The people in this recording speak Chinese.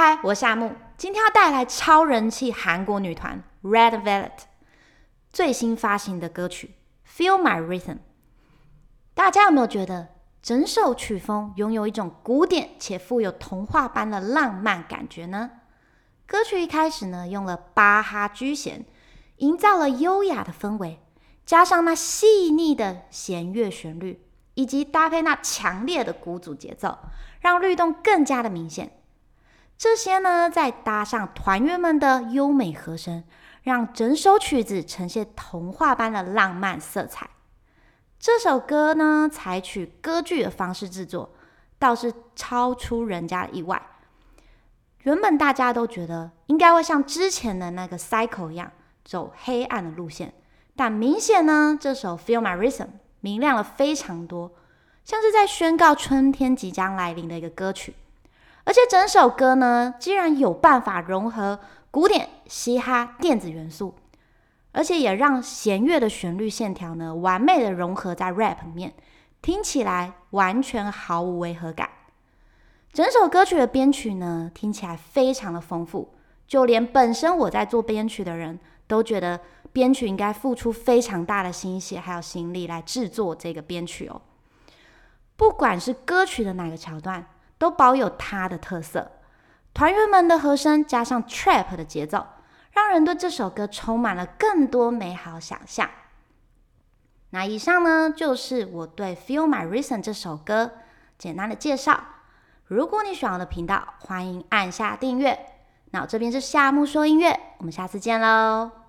嗨，我是夏木，今天要带来超人气韩国女团 Red Velvet 最新发行的歌曲《Feel My Rhythm》。大家有没有觉得整首曲风拥有一种古典且富有童话般的浪漫感觉呢？歌曲一开始呢，用了巴哈居弦，营造了优雅的氛围，加上那细腻的弦乐旋律，以及搭配那强烈的鼓组节奏，让律动更加的明显。这些呢，再搭上团员们的优美和声，让整首曲子呈现童话般的浪漫色彩。这首歌呢，采取歌剧的方式制作，倒是超出人家的意外。原本大家都觉得应该会像之前的那个《Cycle》一样走黑暗的路线，但明显呢，这首《Feel My Rhythm》明亮了非常多，像是在宣告春天即将来临的一个歌曲。而且整首歌呢，竟然有办法融合古典、嘻哈、电子元素，而且也让弦乐的旋律线条呢，完美的融合在 rap 面，听起来完全毫无违和感。整首歌曲的编曲呢，听起来非常的丰富，就连本身我在做编曲的人都觉得编曲应该付出非常大的心血还有心力来制作这个编曲哦。不管是歌曲的哪个桥段，都保有它的特色，团员们的和声加上 trap 的节奏，让人对这首歌充满了更多美好想象。那以上呢，就是我对《Feel My Reason》这首歌简单的介绍。如果你喜欢我的频道，欢迎按下订阅。那我这边是夏木说音乐，我们下次见喽。